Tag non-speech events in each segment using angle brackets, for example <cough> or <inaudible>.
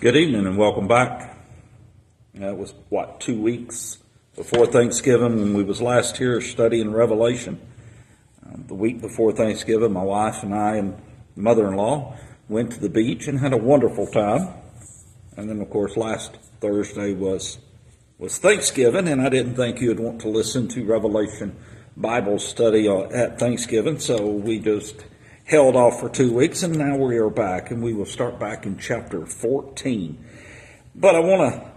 Good evening and welcome back. Uh, it was what two weeks before Thanksgiving when we was last here studying Revelation. Um, the week before Thanksgiving, my wife and I and mother-in-law went to the beach and had a wonderful time. And then, of course, last Thursday was was Thanksgiving, and I didn't think you'd want to listen to Revelation Bible study at Thanksgiving, so we just held off for two weeks, and now we are back, and we will start back in chapter 14. But I want to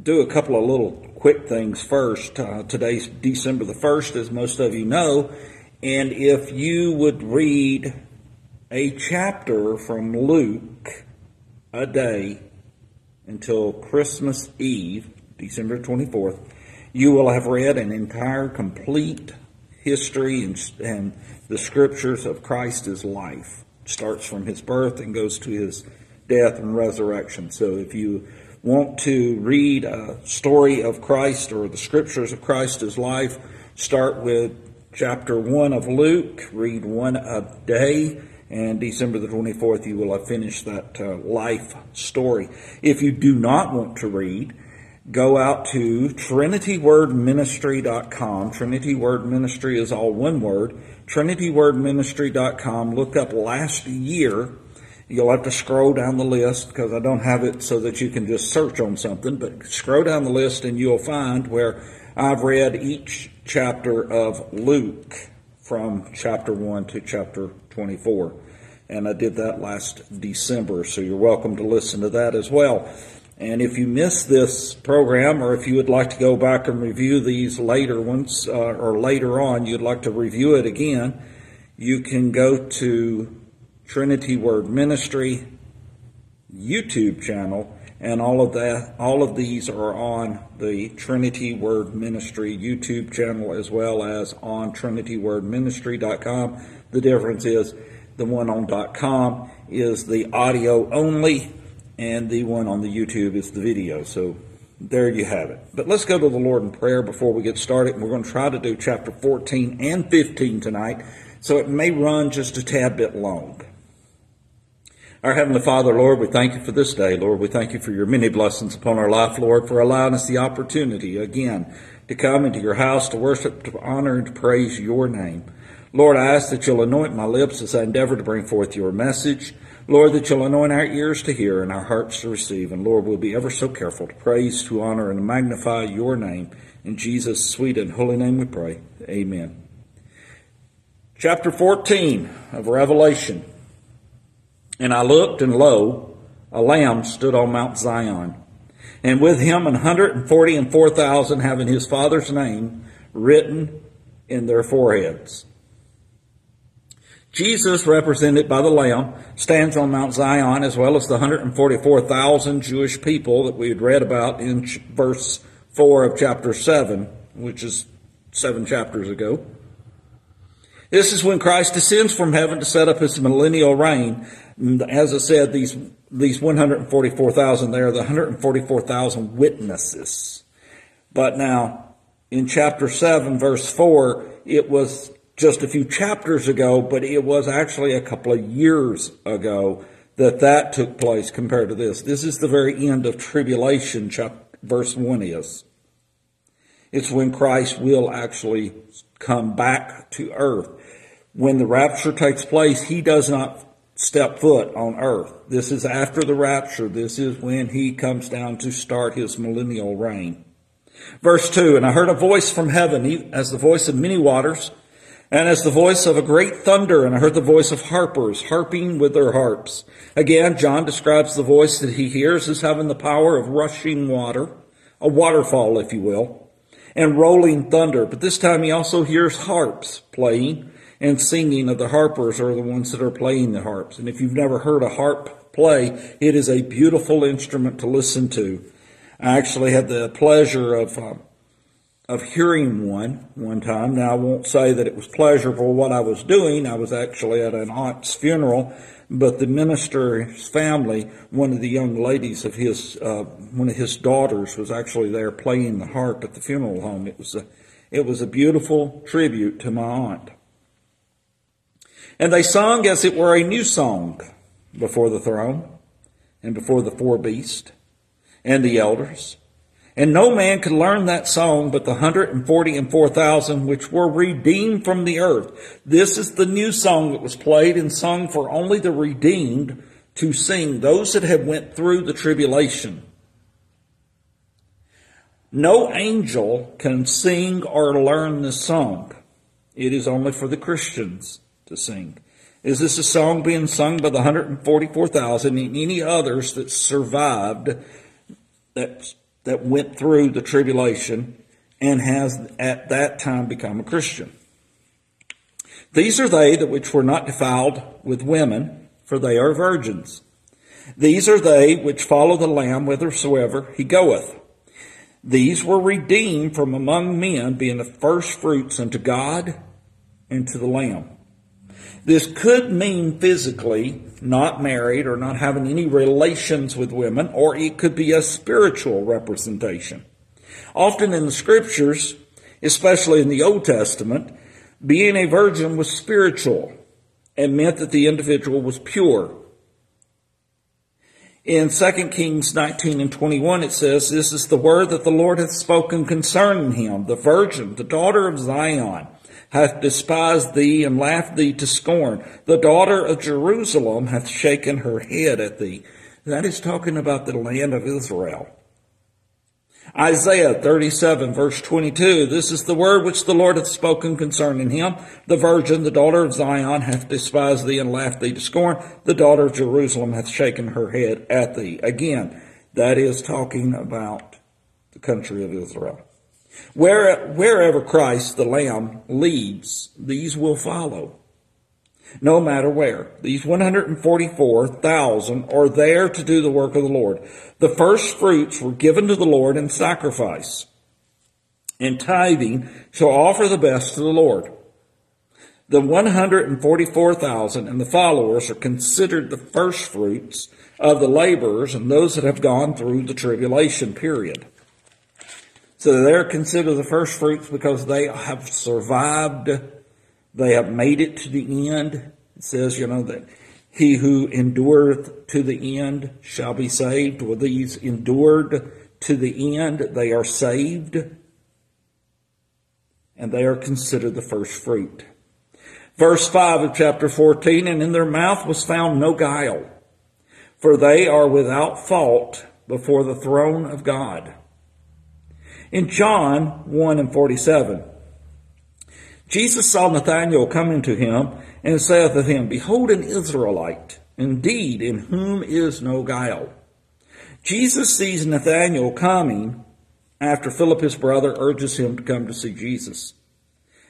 do a couple of little quick things first. Uh, today's December the 1st, as most of you know, and if you would read a chapter from Luke a day until Christmas Eve, December 24th, you will have read an entire complete history and, and the scriptures of Christ's life. It starts from his birth and goes to his death and resurrection. So if you want to read a story of Christ or the scriptures of Christ's life, start with chapter 1 of Luke, read one a day, and December the 24th you will have finished that uh, life story. If you do not want to read, go out to trinitywordministry.com. Trinity Word Ministry is all one word. trinitywordministry.com. Look up last year. You'll have to scroll down the list because I don't have it so that you can just search on something, but scroll down the list and you'll find where I've read each chapter of Luke from chapter 1 to chapter 24. And I did that last December, so you're welcome to listen to that as well. And if you missed this program, or if you would like to go back and review these later ones, uh, or later on, you'd like to review it again, you can go to Trinity Word Ministry YouTube channel, and all of that, all of these are on the Trinity Word Ministry YouTube channel as well as on TrinityWordMinistry.com. The difference is the one on .com is the audio only and the one on the YouTube is the video. So there you have it. But let's go to the Lord in prayer before we get started. And we're going to try to do chapter 14 and 15 tonight, so it may run just a tad bit long. Our Heavenly Father, Lord, we thank you for this day. Lord, we thank you for your many blessings upon our life, Lord, for allowing us the opportunity again to come into your house to worship, to honor, and to praise your name. Lord, I ask that you'll anoint my lips as I endeavor to bring forth your message. Lord, that you'll anoint our ears to hear and our hearts to receive. And Lord, we'll be ever so careful to praise, to honor, and to magnify your name. In Jesus' sweet and holy name we pray. Amen. Chapter 14 of Revelation. And I looked, and lo, a lamb stood on Mount Zion, and with him an hundred and forty and four thousand having his father's name written in their foreheads. Jesus, represented by the Lamb, stands on Mount Zion as well as the 144,000 Jewish people that we had read about in verse 4 of chapter 7, which is seven chapters ago. This is when Christ descends from heaven to set up his millennial reign. As I said, these, these 144,000 there are the 144,000 witnesses. But now, in chapter 7, verse 4, it was just a few chapters ago, but it was actually a couple of years ago that that took place compared to this. This is the very end of tribulation, chapter, verse 1 is. It's when Christ will actually come back to earth. When the rapture takes place, he does not step foot on earth. This is after the rapture. This is when he comes down to start his millennial reign. Verse 2 And I heard a voice from heaven, as the voice of many waters and as the voice of a great thunder, and I heard the voice of harpers harping with their harps. Again, John describes the voice that he hears as having the power of rushing water, a waterfall, if you will, and rolling thunder. But this time he also hears harps playing and singing of the harpers are the ones that are playing the harps. And if you've never heard a harp play, it is a beautiful instrument to listen to. I actually had the pleasure of uh, of hearing one one time. Now, I won't say that it was pleasurable what I was doing. I was actually at an aunt's funeral, but the minister's family, one of the young ladies of his, uh, one of his daughters was actually there playing the harp at the funeral home. It was a, it was a beautiful tribute to my aunt. And they sung as it were a new song before the throne. and before the four beasts and the elders. And no man could learn that song but the hundred and forty and four thousand which were redeemed from the earth. This is the new song that was played and sung for only the redeemed to sing, those that have went through the tribulation. No angel can sing or learn this song. It is only for the Christians to sing. Is this a song being sung by the 144,000 and any others that survived that, that went through the tribulation and has at that time become a Christian? These are they that which were not defiled with women, for they are virgins. These are they which follow the Lamb whithersoever he goeth. These were redeemed from among men, being the first fruits unto God and to the Lamb. This could mean physically not married or not having any relations with women, or it could be a spiritual representation. Often in the scriptures, especially in the Old Testament, being a virgin was spiritual and meant that the individual was pure. In 2 Kings 19 and 21, it says, This is the word that the Lord hath spoken concerning him, the virgin, the daughter of Zion hath despised thee and laughed thee to scorn. The daughter of Jerusalem hath shaken her head at thee. That is talking about the land of Israel. Isaiah 37 verse 22, this is the word which the Lord hath spoken concerning him. The virgin, the daughter of Zion, hath despised thee and laughed thee to scorn. The daughter of Jerusalem hath shaken her head at thee. Again, that is talking about the country of Israel. Where, wherever Christ the Lamb leads, these will follow. No matter where. These 144,000 are there to do the work of the Lord. The first fruits were given to the Lord in sacrifice. And tithing shall offer the best to the Lord. The 144,000 and the followers are considered the first fruits of the laborers and those that have gone through the tribulation period. So they're considered the first fruits because they have survived. They have made it to the end. It says, you know, that he who endureth to the end shall be saved. Well, these endured to the end, they are saved. And they are considered the first fruit. Verse 5 of chapter 14, and in their mouth was found no guile, for they are without fault before the throne of God. In John 1 and 47, Jesus saw Nathanael coming to him and saith of him, Behold an Israelite, indeed, in whom is no guile. Jesus sees Nathanael coming after Philip, his brother, urges him to come to see Jesus.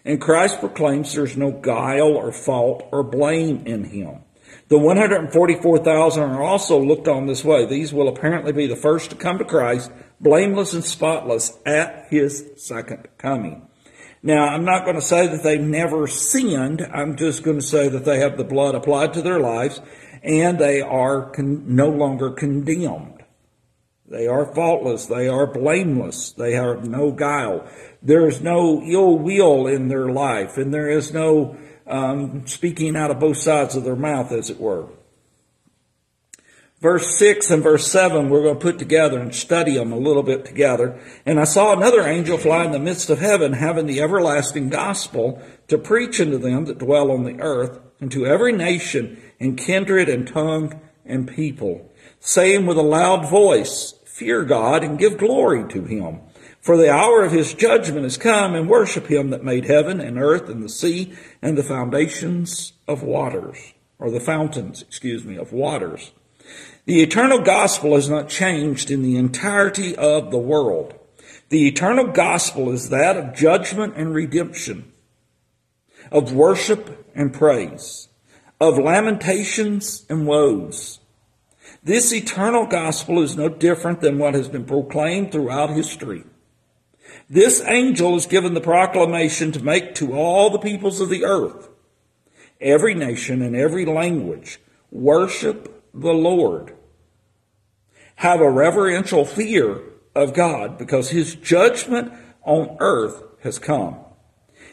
And Christ proclaims there's no guile or fault or blame in him. The 144,000 are also looked on this way. These will apparently be the first to come to Christ, blameless and spotless at his second coming. Now, I'm not going to say that they've never sinned. I'm just going to say that they have the blood applied to their lives and they are con- no longer condemned. They are faultless. They are blameless. They have no guile. There is no ill will in their life and there is no um, speaking out of both sides of their mouth, as it were. Verse 6 and verse 7 we're going to put together and study them a little bit together. And I saw another angel fly in the midst of heaven, having the everlasting gospel to preach unto them that dwell on the earth, and to every nation and kindred and tongue and people, saying with a loud voice, Fear God and give glory to him. For the hour of his judgment is come, and worship him that made heaven and earth and the sea and the foundations of waters, or the fountains, excuse me, of waters. The eternal gospel has not changed in the entirety of the world. The eternal gospel is that of judgment and redemption, of worship and praise, of lamentations and woes. This eternal gospel is no different than what has been proclaimed throughout history. This angel is given the proclamation to make to all the peoples of the earth, every nation and every language, worship the Lord. Have a reverential fear of God because his judgment on earth has come.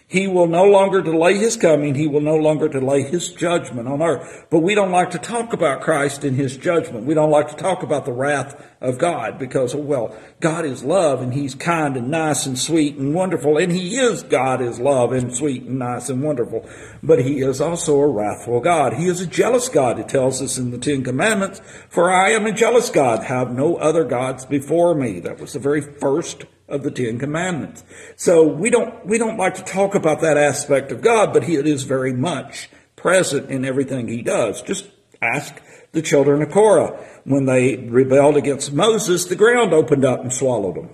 He will no longer delay his coming. He will no longer delay his judgment on earth. But we don't like to talk about Christ and his judgment. We don't like to talk about the wrath of God because, oh, well, God is love and he's kind and nice and sweet and wonderful. And he is God is love and sweet and nice and wonderful. But he is also a wrathful God. He is a jealous God. It tells us in the Ten Commandments, for I am a jealous God. Have no other gods before me. That was the very first of the Ten Commandments. So we don't, we don't like to talk about that aspect of God, but he, it is very much present in everything he does. Just ask the children of Korah. When they rebelled against Moses, the ground opened up and swallowed them.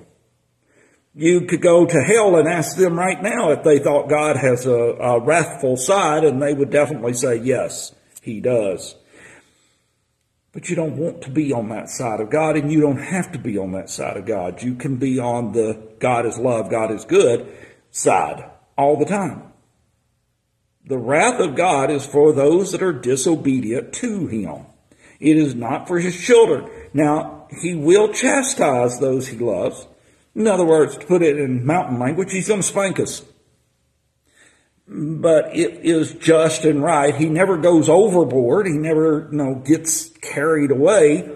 You could go to hell and ask them right now if they thought God has a, a wrathful side, and they would definitely say, yes, he does. But you don't want to be on that side of God, and you don't have to be on that side of God. You can be on the God is love, God is good side all the time. The wrath of God is for those that are disobedient to Him. It is not for His children. Now, He will chastise those He loves. In other words, to put it in mountain language, He's going to spank us but it is just and right. He never goes overboard. He never, you know, gets carried away.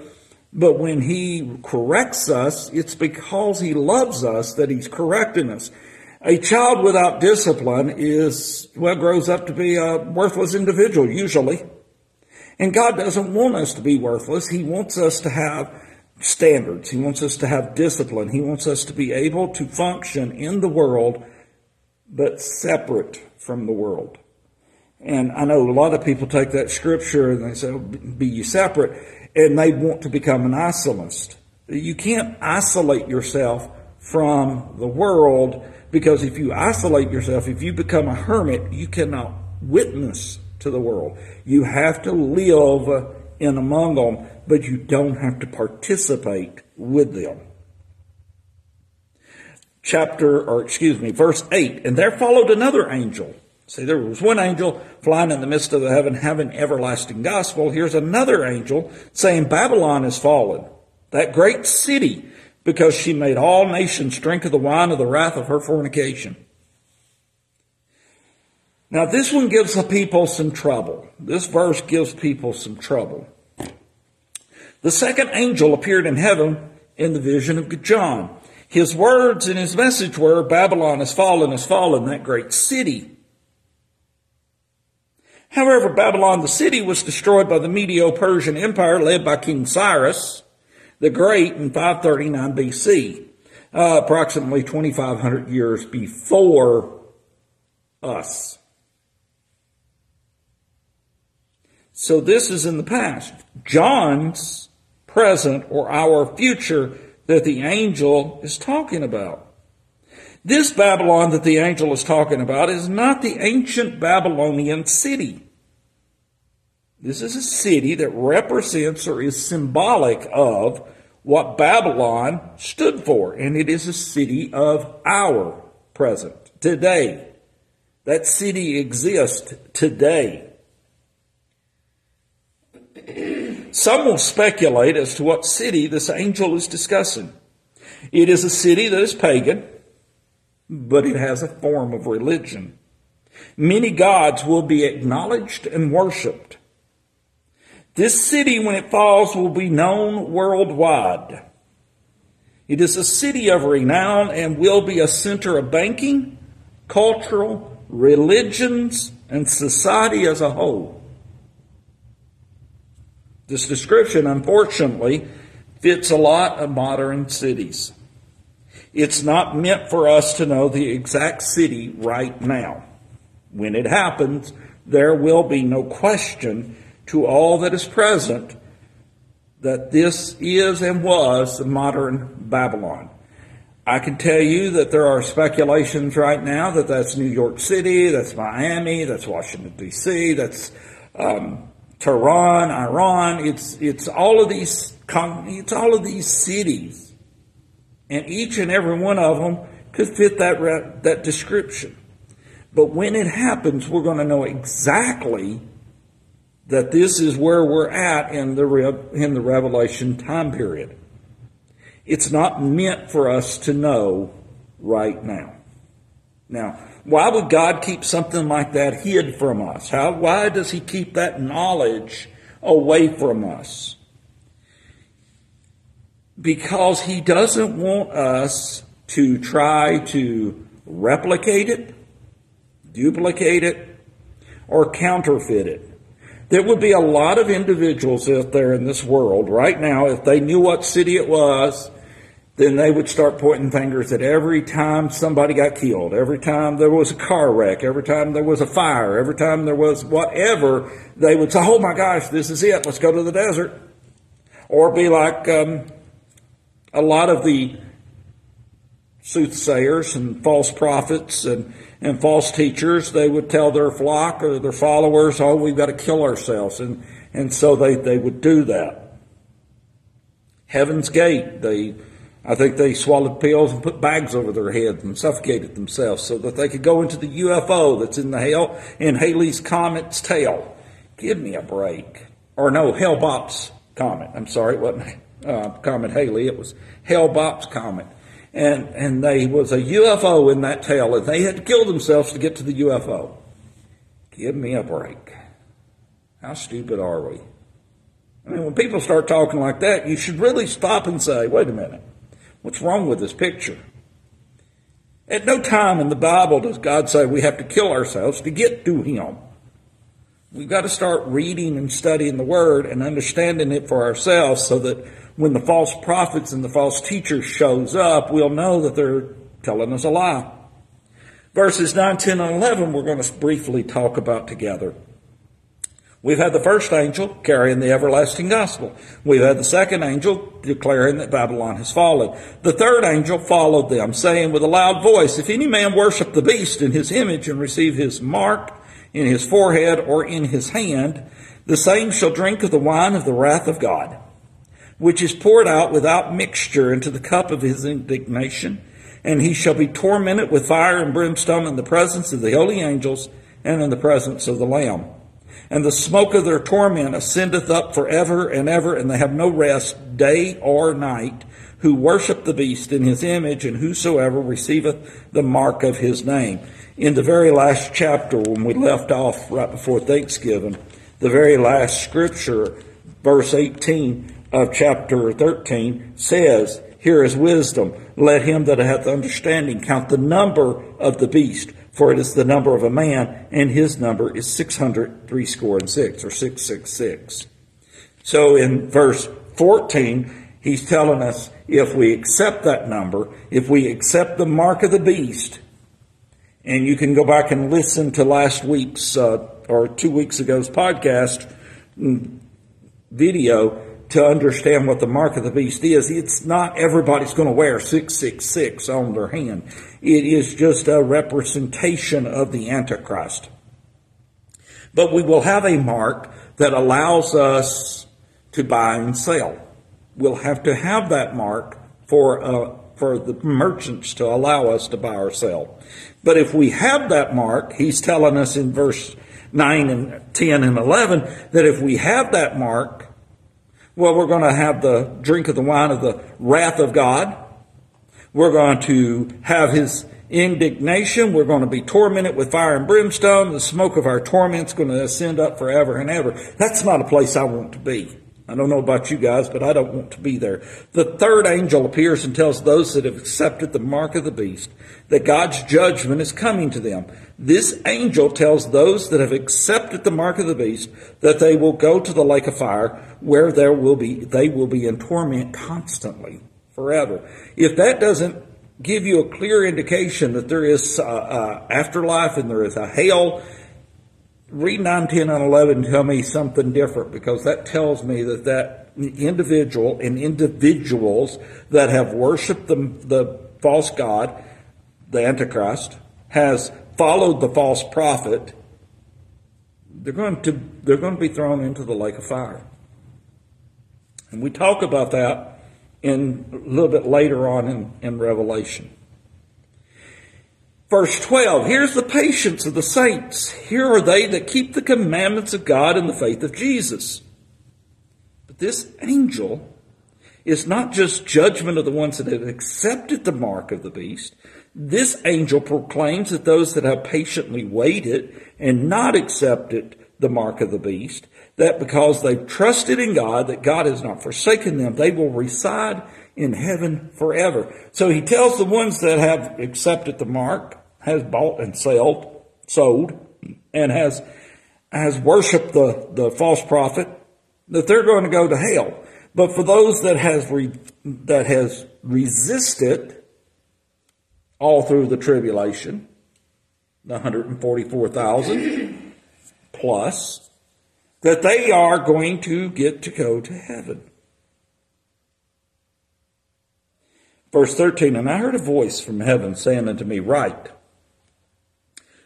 But when he corrects us, it's because he loves us that he's correcting us. A child without discipline is, well, grows up to be a worthless individual, usually. And God doesn't want us to be worthless. He wants us to have standards. He wants us to have discipline. He wants us to be able to function in the world, but separate from the world. And I know a lot of people take that scripture and they say, oh, be you separate, and they want to become an isolist. You can't isolate yourself from the world because if you isolate yourself, if you become a hermit, you cannot witness to the world. You have to live in among them, but you don't have to participate with them chapter, or excuse me, verse 8. And there followed another angel. See, there was one angel flying in the midst of the heaven, having everlasting gospel. Here's another angel saying, Babylon is fallen, that great city, because she made all nations drink of the wine of the wrath of her fornication. Now, this one gives the people some trouble. This verse gives people some trouble. The second angel appeared in heaven in the vision of John. His words and his message were Babylon has fallen, has fallen, that great city. However, Babylon, the city, was destroyed by the Medo Persian Empire led by King Cyrus the Great in 539 BC, uh, approximately 2,500 years before us. So this is in the past. John's present or our future that the angel is talking about. This Babylon that the angel is talking about is not the ancient Babylonian city. This is a city that represents or is symbolic of what Babylon stood for, and it is a city of our present, today. That city exists today. Some will speculate as to what city this angel is discussing. It is a city that is pagan, but it has a form of religion. Many gods will be acknowledged and worshiped. This city, when it falls, will be known worldwide. It is a city of renown and will be a center of banking, cultural, religions, and society as a whole. This description, unfortunately, fits a lot of modern cities. It's not meant for us to know the exact city right now. When it happens, there will be no question to all that is present that this is and was the modern Babylon. I can tell you that there are speculations right now that that's New York City, that's Miami, that's Washington D.C., that's um, Tehran, Iran. It's it's all of these it's all of these cities, and each and every one of them could fit that that description. But when it happens, we're going to know exactly that this is where we're at in the in the Revelation time period. It's not meant for us to know right now. Now, why would God keep something like that hid from us? How, why does He keep that knowledge away from us? Because He doesn't want us to try to replicate it, duplicate it, or counterfeit it. There would be a lot of individuals out there in this world right now, if they knew what city it was, then they would start pointing fingers at every time somebody got killed, every time there was a car wreck, every time there was a fire, every time there was whatever, they would say, oh my gosh, this is it, let's go to the desert. Or be like um, a lot of the soothsayers and false prophets and, and false teachers, they would tell their flock or their followers, oh, we've got to kill ourselves. And, and so they, they would do that. Heaven's Gate, they I think they swallowed pills and put bags over their heads and suffocated themselves so that they could go into the UFO that's in the Hale in Halley's Comet's tail. Give me a break. Or no, Hale-Bopp's comet. I'm sorry, it wasn't uh, Comet Halley. It was Hale-Bopp's comet. And, and they was a UFO in that tail and they had to kill themselves to get to the UFO. Give me a break. How stupid are we? I mean, when people start talking like that, you should really stop and say, wait a minute. What's wrong with this picture? At no time in the Bible does God say we have to kill ourselves to get to Him. We've got to start reading and studying the Word and understanding it for ourselves so that when the false prophets and the false teachers shows up, we'll know that they're telling us a lie. Verses 9, 10, and 11 we're going to briefly talk about together. We've had the first angel carrying the everlasting gospel. We've had the second angel declaring that Babylon has fallen. The third angel followed them, saying with a loud voice, If any man worship the beast in his image and receive his mark in his forehead or in his hand, the same shall drink of the wine of the wrath of God, which is poured out without mixture into the cup of his indignation, and he shall be tormented with fire and brimstone in the presence of the holy angels and in the presence of the Lamb and the smoke of their torment ascendeth up for ever and ever, and they have no rest day or night, who worship the beast in his image, and whosoever receiveth the mark of his name. In the very last chapter, when we left off right before Thanksgiving, the very last scripture, verse 18 of chapter 13, says, Here is wisdom. Let him that hath understanding count the number of the beast for it is the number of a man, and his number is six hundred score and six, or 666. So in verse 14, he's telling us if we accept that number, if we accept the mark of the beast, and you can go back and listen to last week's uh, or two weeks ago's podcast mm, video to understand what the mark of the beast is. It's not everybody's going to wear 666 on their hand. It is just a representation of the Antichrist. But we will have a mark that allows us to buy and sell. We'll have to have that mark for uh, for the merchants to allow us to buy or sell. But if we have that mark, he's telling us in verse 9 and 10 and 11 that if we have that mark, well, we're going to have the drink of the wine of the wrath of God. We're going to have his indignation. We're going to be tormented with fire and brimstone. The smoke of our torment's going to ascend up forever and ever. That's not a place I want to be. I don't know about you guys, but I don't want to be there. The third angel appears and tells those that have accepted the mark of the beast that God's judgment is coming to them. This angel tells those that have accepted the mark of the beast that they will go to the lake of fire where there will be, they will be in torment constantly forever. If that doesn't give you a clear indication that there is a, a afterlife and there is a hell read 9, 10, and 11 tell me something different because that tells me that that individual and individuals that have worshiped the, the false God, the Antichrist, has followed the false prophet, they're going to, they're going to be thrown into the lake of fire. And we talk about that in a little bit later on in, in Revelation. Verse 12, here's the patience of the saints. Here are they that keep the commandments of God and the faith of Jesus. But this angel is not just judgment of the ones that have accepted the mark of the beast. This angel proclaims that those that have patiently waited and not accepted the mark of the beast, that because they've trusted in God, that God has not forsaken them, they will reside in heaven forever. So he tells the ones that have accepted the mark, has bought and sold, sold, and has has worshipped the, the false prophet, that they're going to go to hell. But for those that has re, that has resisted all through the tribulation, the 144,000 plus, that they are going to get to go to heaven. Verse 13, and I heard a voice from heaven saying unto me, Write,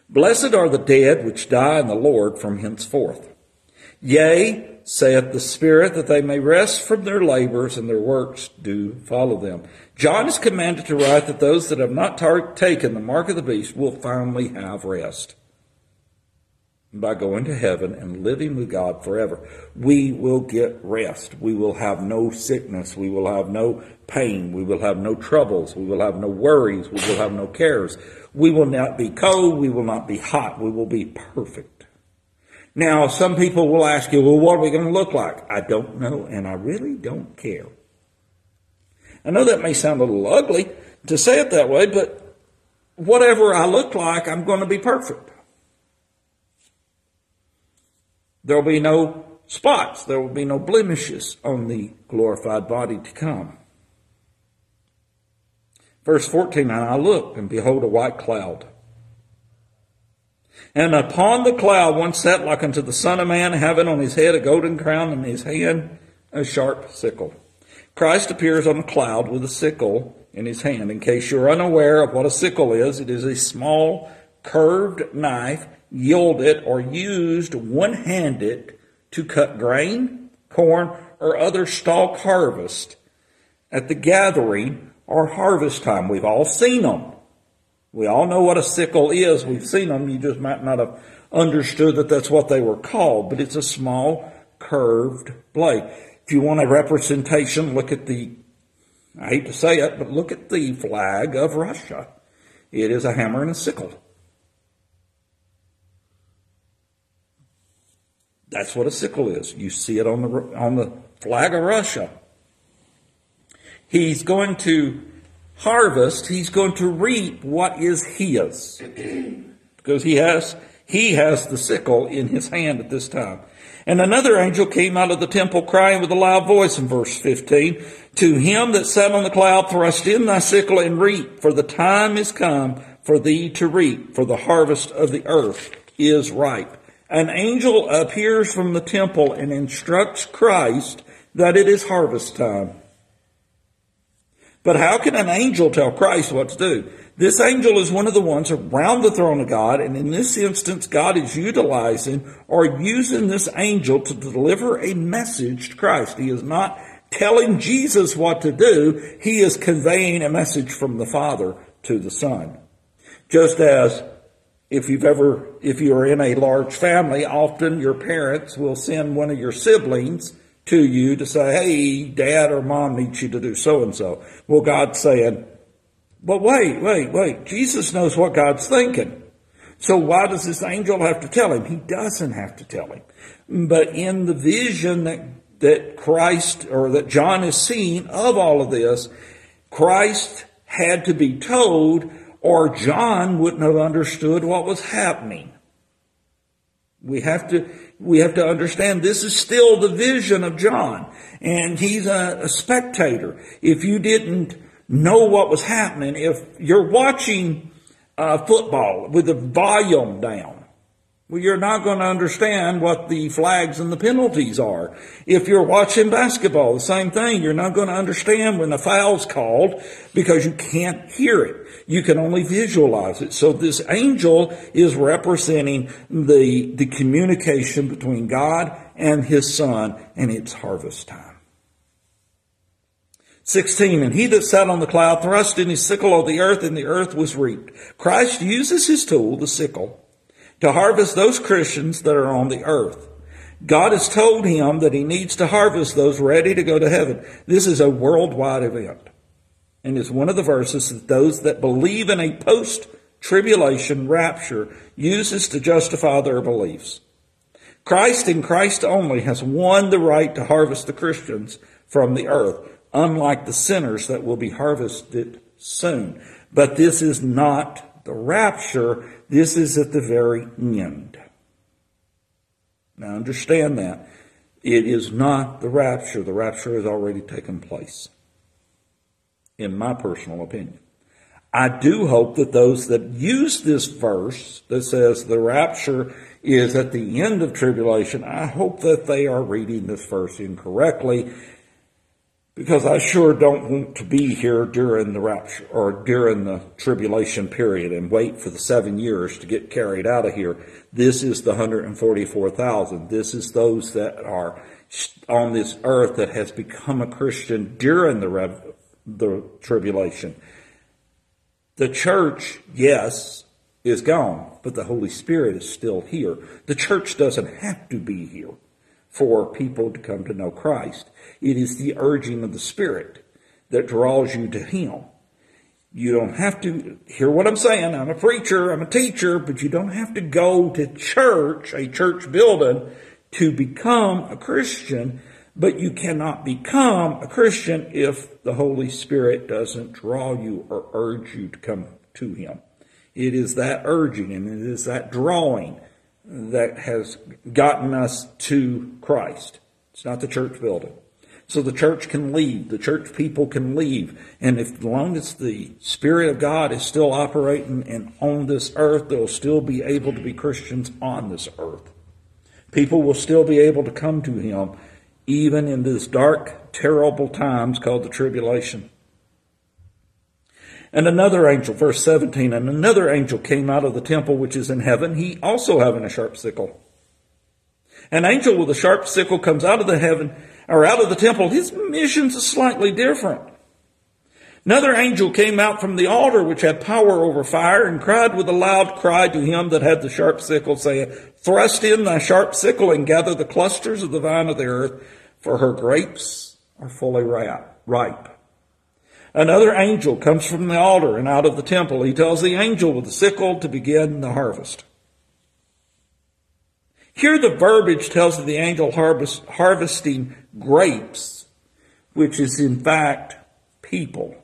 Blessed are the dead which die in the Lord from henceforth. Yea, saith the Spirit, that they may rest from their labors and their works do follow them. John is commanded to write that those that have not tar- taken the mark of the beast will finally have rest by going to heaven and living with God forever. We will get rest. We will have no sickness. We will have no pain. We will have no troubles. We will have no worries. We will have no cares. We will not be cold. We will not be hot. We will be perfect. Now, some people will ask you, well, what are we going to look like? I don't know, and I really don't care. I know that may sound a little ugly to say it that way, but whatever I look like, I'm going to be perfect. There will be no spots. There will be no blemishes on the glorified body to come. Verse 14, and I looked, and behold, a white cloud. And upon the cloud one sat like unto the Son of Man, having on his head a golden crown, and in his hand a sharp sickle. Christ appears on a cloud with a sickle in his hand. In case you're unaware of what a sickle is, it is a small curved knife yielded or used one handed to cut grain, corn, or other stalk harvest at the gathering or harvest time. We've all seen them. We all know what a sickle is. We've seen them. You just might not have understood that that's what they were called, but it's a small curved blade. If you want a representation, look at the, I hate to say it, but look at the flag of Russia. It is a hammer and a sickle. That's what a sickle is. You see it on the, on the flag of Russia. He's going to harvest, he's going to reap what is his. because he has, he has the sickle in his hand at this time. And another angel came out of the temple crying with a loud voice in verse 15, To him that sat on the cloud, thrust in thy sickle and reap, for the time is come for thee to reap, for the harvest of the earth is ripe an angel appears from the temple and instructs Christ that it is harvest time. But how can an angel tell Christ what to do? This angel is one of the ones around the throne of God, and in this instance, God is utilizing or using this angel to deliver a message to Christ. He is not telling Jesus what to do, he is conveying a message from the Father to the Son. Just as if you've ever, if you're in a large family, often your parents will send one of your siblings to you to say, hey, dad or mom needs you to do so and so. Well, God's saying, but wait, wait, wait. Jesus knows what God's thinking. So why does this angel have to tell him? He doesn't have to tell him. But in the vision that, that Christ or that John is seeing of all of this, Christ had to be told or John wouldn't have understood what was happening. We have to, we have to understand this is still the vision of John, and he's a, a spectator. If you didn't know what was happening, if you're watching uh, football with the volume down, well, you're not going to understand what the flags and the penalties are. If you're watching basketball, the same thing. You're not going to understand when the foul's called because you can't hear it. You can only visualize it. So this angel is representing the, the communication between God and his son, and it's harvest time. 16, and he that sat on the cloud thrust in his sickle on the earth, and the earth was reaped. Christ uses his tool, the sickle, to harvest those Christians that are on the earth. God has told him that he needs to harvest those ready to go to heaven. This is a worldwide event. and is one of the verses that those that believe in a post tribulation rapture uses to justify their beliefs. Christ and Christ only has won the right to harvest the Christians from the earth, unlike the sinners that will be harvested soon. But this is not the rapture, this is at the very end. Now understand that. It is not the rapture. The rapture has already taken place, in my personal opinion. I do hope that those that use this verse that says the rapture is at the end of tribulation, I hope that they are reading this verse incorrectly because I sure don't want to be here during the rapture or during the tribulation period and wait for the seven years to get carried out of here. This is the 144,000. This is those that are on this earth that has become a Christian during the, rev- the tribulation. The church, yes, is gone, but the Holy Spirit is still here. The church doesn't have to be here for people to come to know Christ. It is the urging of the Spirit that draws you to Him. You don't have to hear what I'm saying. I'm a preacher, I'm a teacher, but you don't have to go to church, a church building, to become a Christian. But you cannot become a Christian if the Holy Spirit doesn't draw you or urge you to come to Him. It is that urging and it is that drawing that has gotten us to Christ. It's not the church building. So the church can leave. The church people can leave. And if, as long as the Spirit of God is still operating and on this earth, they'll still be able to be Christians on this earth. People will still be able to come to Him even in this dark, terrible times called the tribulation. And another angel, verse 17, and another angel came out of the temple which is in heaven, he also having a sharp sickle. An angel with a sharp sickle comes out of the heaven, or out of the temple. His mission's slightly different. Another angel came out from the altar which had power over fire and cried with a loud cry to him that had the sharp sickle, saying, Thrust in thy sharp sickle and gather the clusters of the vine of the earth, for her grapes are fully ripe. Another angel comes from the altar and out of the temple. He tells the angel with the sickle to begin the harvest. Here the verbiage tells of the angel harvest, harvesting grapes, which is in fact people.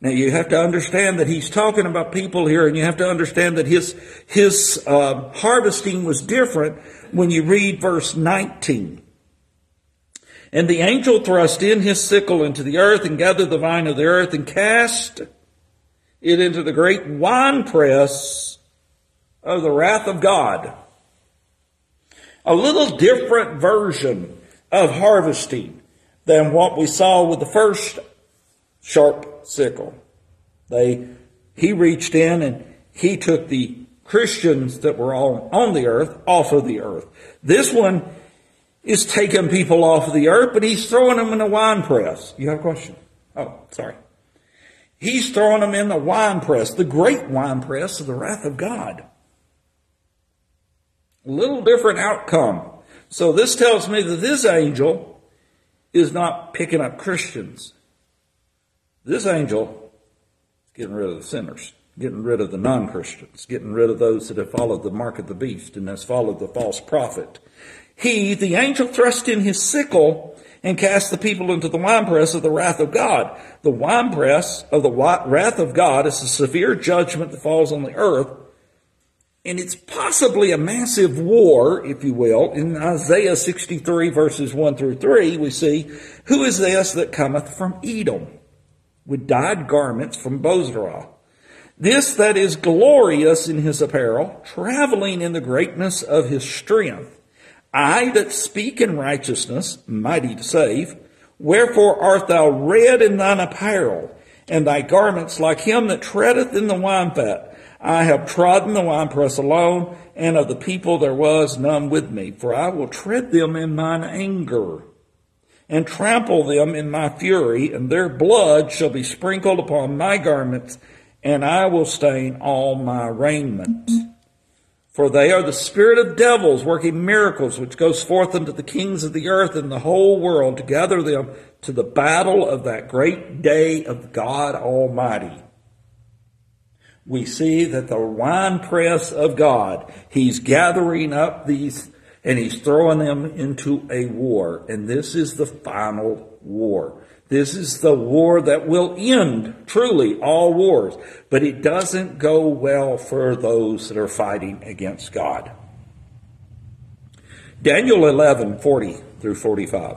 Now you have to understand that he's talking about people here, and you have to understand that his his uh, harvesting was different when you read verse 19. And the angel thrust in his sickle into the earth and gathered the vine of the earth and cast it into the great winepress of the wrath of God. A little different version of harvesting than what we saw with the first sharp sickle. They, he reached in and he took the Christians that were all on the earth off of the earth. This one is taking people off of the earth, but he's throwing them in the wine press. You have a question? Oh, sorry. He's throwing them in the wine press, the great wine press of the wrath of God. A little different outcome. So this tells me that this angel is not picking up Christians. This angel is getting rid of the sinners, getting rid of the non-Christians, getting rid of those that have followed the mark of the beast and has followed the false prophet he, the angel, thrust in his sickle and cast the people into the winepress of the wrath of God. The winepress of the wrath of God is a severe judgment that falls on the earth. And it's possibly a massive war, if you will. In Isaiah 63 verses 1 through 3, we see, Who is this that cometh from Edom with dyed garments from Bozrah? This that is glorious in his apparel, traveling in the greatness of his strength. I that speak in righteousness, mighty to save, wherefore art thou red in thine apparel, and thy garments like him that treadeth in the winefat? I have trodden the winepress alone, and of the people there was none with me, for I will tread them in mine anger, and trample them in my fury, and their blood shall be sprinkled upon my garments, and I will stain all my raiment. For they are the spirit of devils working miracles, which goes forth unto the kings of the earth and the whole world to gather them to the battle of that great day of God Almighty. We see that the winepress of God, He's gathering up these and He's throwing them into a war. And this is the final war. This is the war that will end, truly, all wars. But it doesn't go well for those that are fighting against God. Daniel 11, 40 through 45.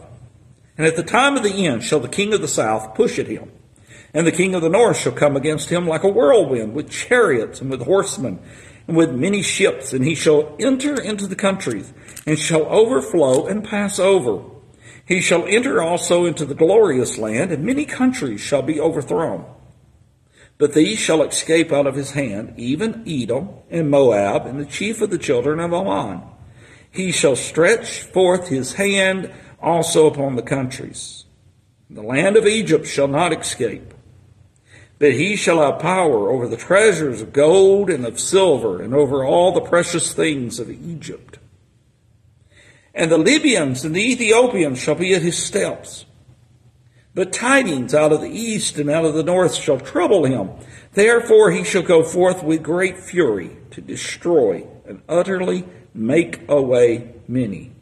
And at the time of the end shall the king of the south push at him, and the king of the north shall come against him like a whirlwind, with chariots and with horsemen, and with many ships, and he shall enter into the countries, and shall overflow and pass over. He shall enter also into the glorious land, and many countries shall be overthrown. But these shall escape out of his hand, even Edom and Moab, and the chief of the children of Ammon. He shall stretch forth his hand also upon the countries. The land of Egypt shall not escape, but he shall have power over the treasures of gold and of silver, and over all the precious things of Egypt. And the Libyans and the Ethiopians shall be at his steps. But tidings out of the east and out of the north shall trouble him. Therefore he shall go forth with great fury to destroy and utterly make away many.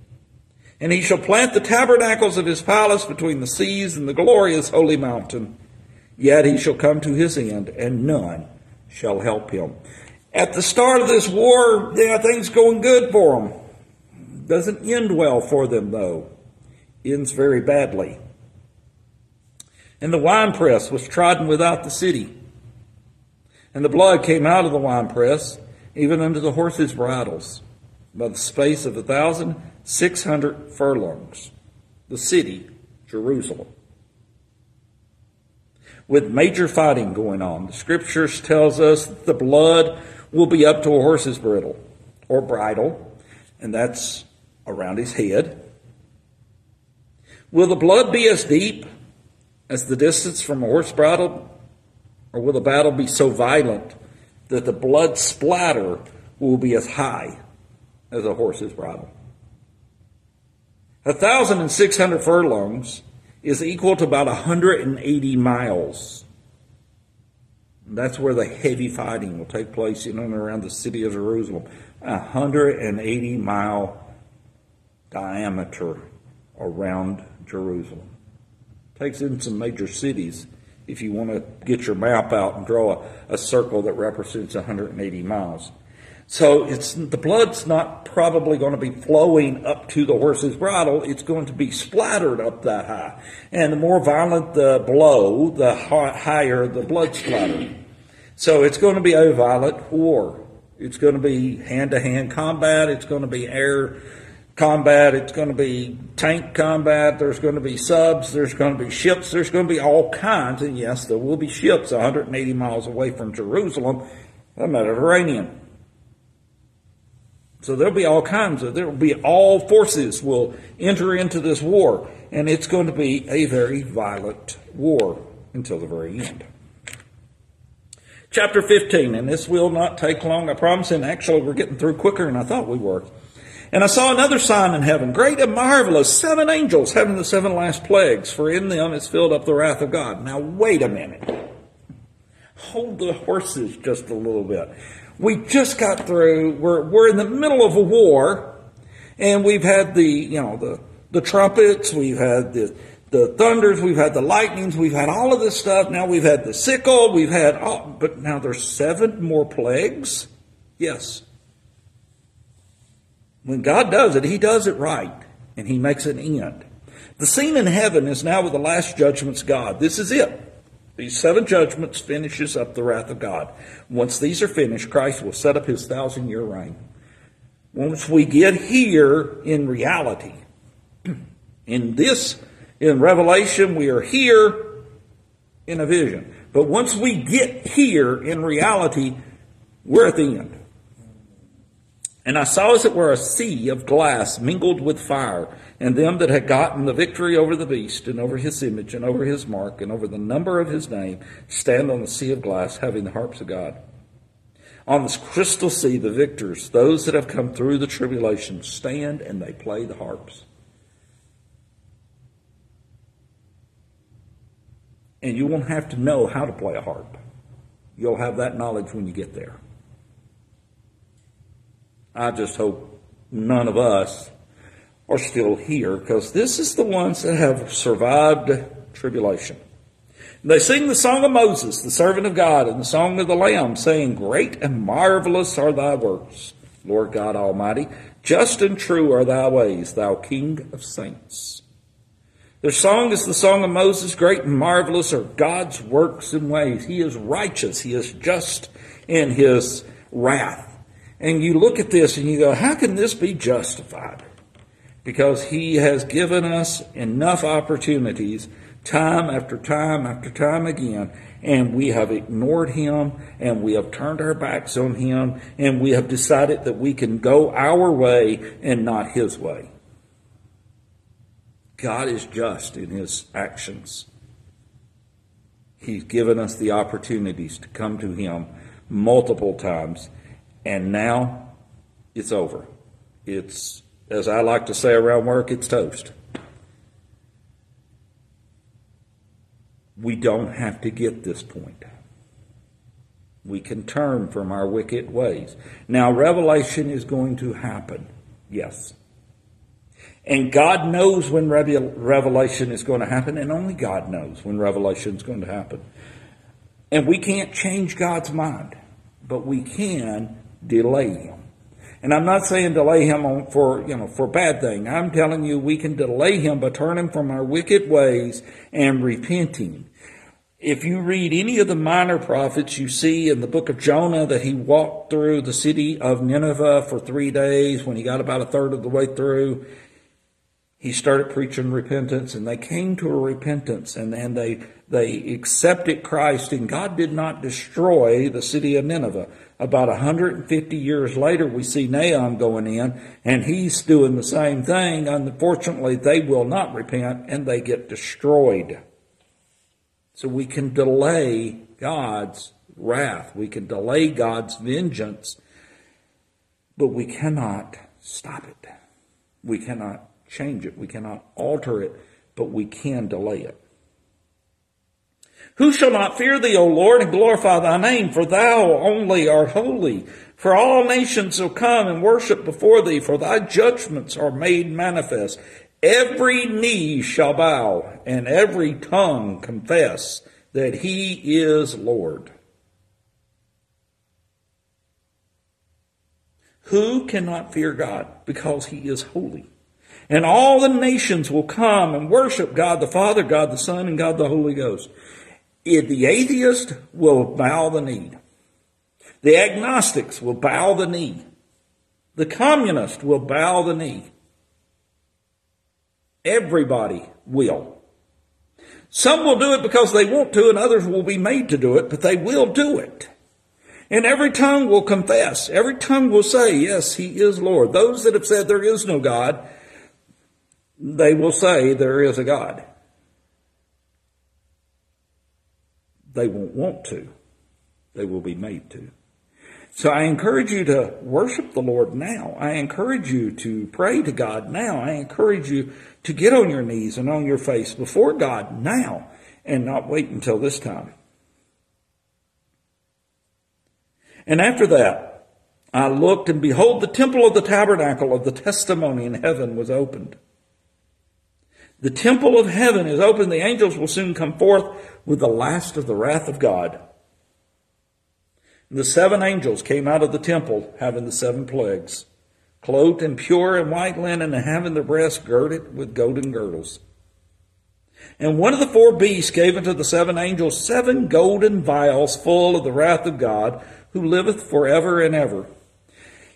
And he shall plant the tabernacles of his palace between the seas and the glorious holy mountain. Yet he shall come to his end, and none shall help him. At the start of this war, yeah, things going good for him. Doesn't end well for them, though. Ends very badly. And the winepress was trodden without the city. And the blood came out of the winepress, even unto the horses' bridles, by the space of a thousand six hundred furlongs. The city, Jerusalem. With major fighting going on, the scriptures tells us the blood will be up to a horse's bridle or bridle, and that's around his head? Will the blood be as deep as the distance from a horse bridle? Or will the battle be so violent that the blood splatter will be as high as a horse's bridle? A thousand and six hundred furlongs is equal to about 180 miles. That's where the heavy fighting will take place in and around the city of Jerusalem. A 180 mile diameter around Jerusalem. Takes in some major cities if you want to get your map out and draw a, a circle that represents 180 miles. So it's the blood's not probably going to be flowing up to the horse's bridle. It's going to be splattered up that high. And the more violent the blow, the higher the blood splatter. So it's going to be a violent war. It's going to be hand to hand combat. It's going to be air combat, it's going to be tank combat, there's going to be subs, there's going to be ships, there's going to be all kinds. And yes, there will be ships 180 miles away from Jerusalem, the Mediterranean. So there'll be all kinds of, there will be all forces will enter into this war, and it's going to be a very violent war until the very end. Chapter 15, and this will not take long, I promise, and actually we're getting through quicker than I thought we were. And I saw another sign in heaven, great and marvelous, seven angels having the seven last plagues, for in them is filled up the wrath of God. Now wait a minute. Hold the horses just a little bit. We just got through, we're, we're in the middle of a war, and we've had the, you know, the, the trumpets, we've had the, the thunders, we've had the lightnings, we've had all of this stuff. Now we've had the sickle, we've had all, but now there's seven more plagues? Yes. When God does it, He does it right, and He makes an end. The scene in heaven is now with the last judgments God. This is it. These seven judgments finishes up the wrath of God. Once these are finished, Christ will set up his thousand year reign. Once we get here in reality, <clears throat> in this, in Revelation, we are here in a vision. But once we get here in reality, we're at the end. And I saw as it were a sea of glass mingled with fire, and them that had gotten the victory over the beast, and over his image, and over his mark, and over the number of his name, stand on the sea of glass, having the harps of God. On this crystal sea, the victors, those that have come through the tribulation, stand and they play the harps. And you won't have to know how to play a harp. You'll have that knowledge when you get there. I just hope none of us are still here because this is the ones that have survived tribulation. They sing the song of Moses, the servant of God, and the song of the Lamb, saying, Great and marvelous are thy works, Lord God Almighty. Just and true are thy ways, thou King of saints. Their song is the song of Moses. Great and marvelous are God's works and ways. He is righteous. He is just in his wrath. And you look at this and you go, how can this be justified? Because he has given us enough opportunities time after time after time again, and we have ignored him and we have turned our backs on him and we have decided that we can go our way and not his way. God is just in his actions. He's given us the opportunities to come to him multiple times, and now it's over. It's, as I like to say around work, it's toast. We don't have to get this point. We can turn from our wicked ways. Now, revelation is going to happen. Yes. And God knows when revelation is going to happen, and only God knows when revelation is going to happen. And we can't change God's mind, but we can delay Him. And I'm not saying delay Him for, you know, for bad thing. I'm telling you we can delay Him by turning from our wicked ways and repenting. If you read any of the minor prophets, you see in the book of Jonah that he walked through the city of Nineveh for three days. When he got about a third of the way through, he started preaching repentance and they came to a repentance and, and they, they accepted Christ and God did not destroy the city of Nineveh. About 150 years later, we see Nahum going in and he's doing the same thing. Unfortunately, they will not repent and they get destroyed. So we can delay God's wrath. We can delay God's vengeance, but we cannot stop it. We cannot change it. We cannot alter it, but we can delay it. Who shall not fear thee, O Lord, and glorify thy name? For thou only art holy. For all nations shall come and worship before thee, for thy judgments are made manifest. Every knee shall bow, and every tongue confess that he is Lord. Who cannot fear God? Because he is holy. And all the nations will come and worship God the Father, God the Son, and God the Holy Ghost. If The atheist will bow the knee. The agnostics will bow the knee. The communist will bow the knee. Everybody will. Some will do it because they want to, and others will be made to do it, but they will do it. And every tongue will confess. Every tongue will say, Yes, He is Lord. Those that have said there is no God, they will say there is a God. They won't want to. They will be made to. So I encourage you to worship the Lord now. I encourage you to pray to God now. I encourage you to get on your knees and on your face before God now and not wait until this time. And after that, I looked and behold the temple of the tabernacle of the testimony in heaven was opened. The temple of heaven is open. The angels will soon come forth with the last of the wrath of God. The seven angels came out of the temple having the seven plagues, clothed in pure and white linen and having their breasts girded with golden girdles. And one of the four beasts gave unto the seven angels seven golden vials full of the wrath of God, who liveth forever and ever.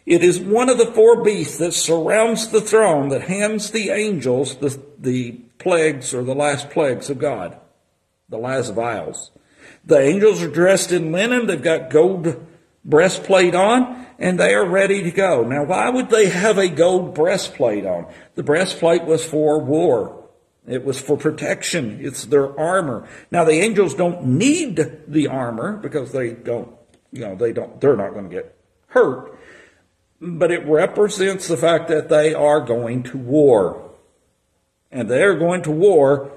It is one of the four beasts that surrounds the throne that hands the angels the, the plagues or the last plagues of God, the last vials. The angels are dressed in linen. They've got gold breastplate on and they are ready to go. Now, why would they have a gold breastplate on? The breastplate was for war. It was for protection. It's their armor. Now, the angels don't need the armor because they don't You know, they don't, they're not going to get hurt, but it represents the fact that they are going to war. And they're going to war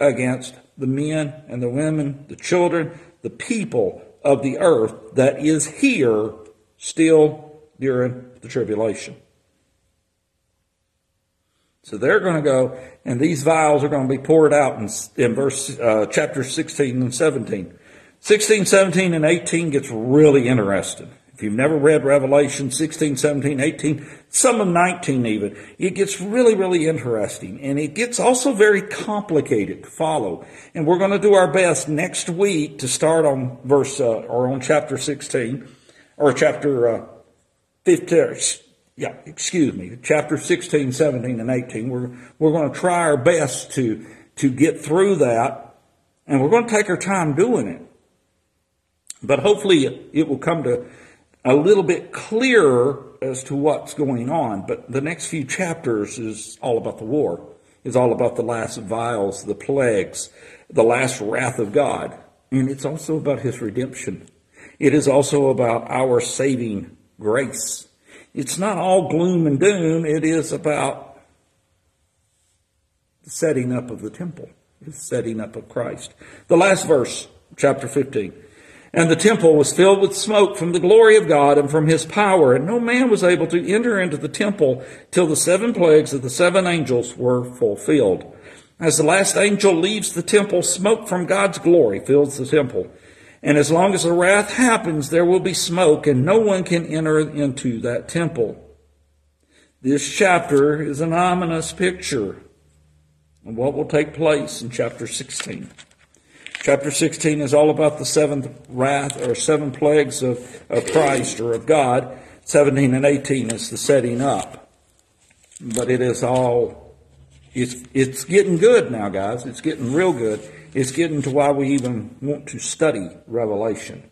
against the men and the women, the children, the people of the earth that is here still during the tribulation. So they're going to go, and these vials are going to be poured out in, in verse uh, chapter 16 and 17. 16, 17, and 18 gets really interesting. If you've never read Revelation 16, 17, 18, some of 19 even, it gets really, really interesting. And it gets also very complicated to follow. And we're going to do our best next week to start on verse, uh, or on chapter 16, or chapter uh, 15, yeah, excuse me, chapter 16, 17, and 18. We're, we're going to try our best to, to get through that. And we're going to take our time doing it. But hopefully it will come to a little bit clearer as to what's going on. But the next few chapters is all about the war, is all about the last vials, the plagues, the last wrath of God. And it's also about his redemption. It is also about our saving grace. It's not all gloom and doom. It is about the setting up of the temple, the setting up of Christ. The last verse, chapter 15. And the temple was filled with smoke from the glory of God and from his power, and no man was able to enter into the temple till the seven plagues of the seven angels were fulfilled. As the last angel leaves the temple, smoke from God's glory fills the temple. And as long as the wrath happens, there will be smoke, and no one can enter into that temple. This chapter is an ominous picture of what will take place in chapter 16. Chapter 16 is all about the seventh wrath or seven plagues of, of Christ or of God. 17 and 18 is the setting up. But it is all, it's, it's getting good now, guys. It's getting real good. It's getting to why we even want to study Revelation.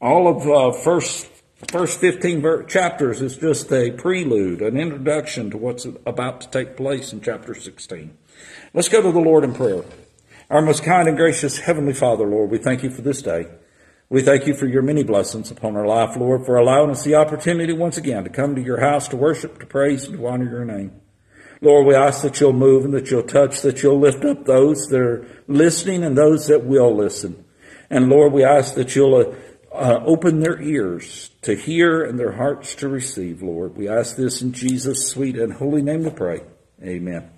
All of uh, first first 15 ver- chapters is just a prelude, an introduction to what's about to take place in chapter 16. Let's go to the Lord in prayer. Our most kind and gracious Heavenly Father, Lord, we thank you for this day. We thank you for your many blessings upon our life, Lord, for allowing us the opportunity once again to come to your house to worship, to praise, and to honor your name. Lord, we ask that you'll move and that you'll touch, that you'll lift up those that are listening and those that will listen. And Lord, we ask that you'll uh, uh, open their ears to hear and their hearts to receive, Lord. We ask this in Jesus' sweet and holy name to pray. Amen.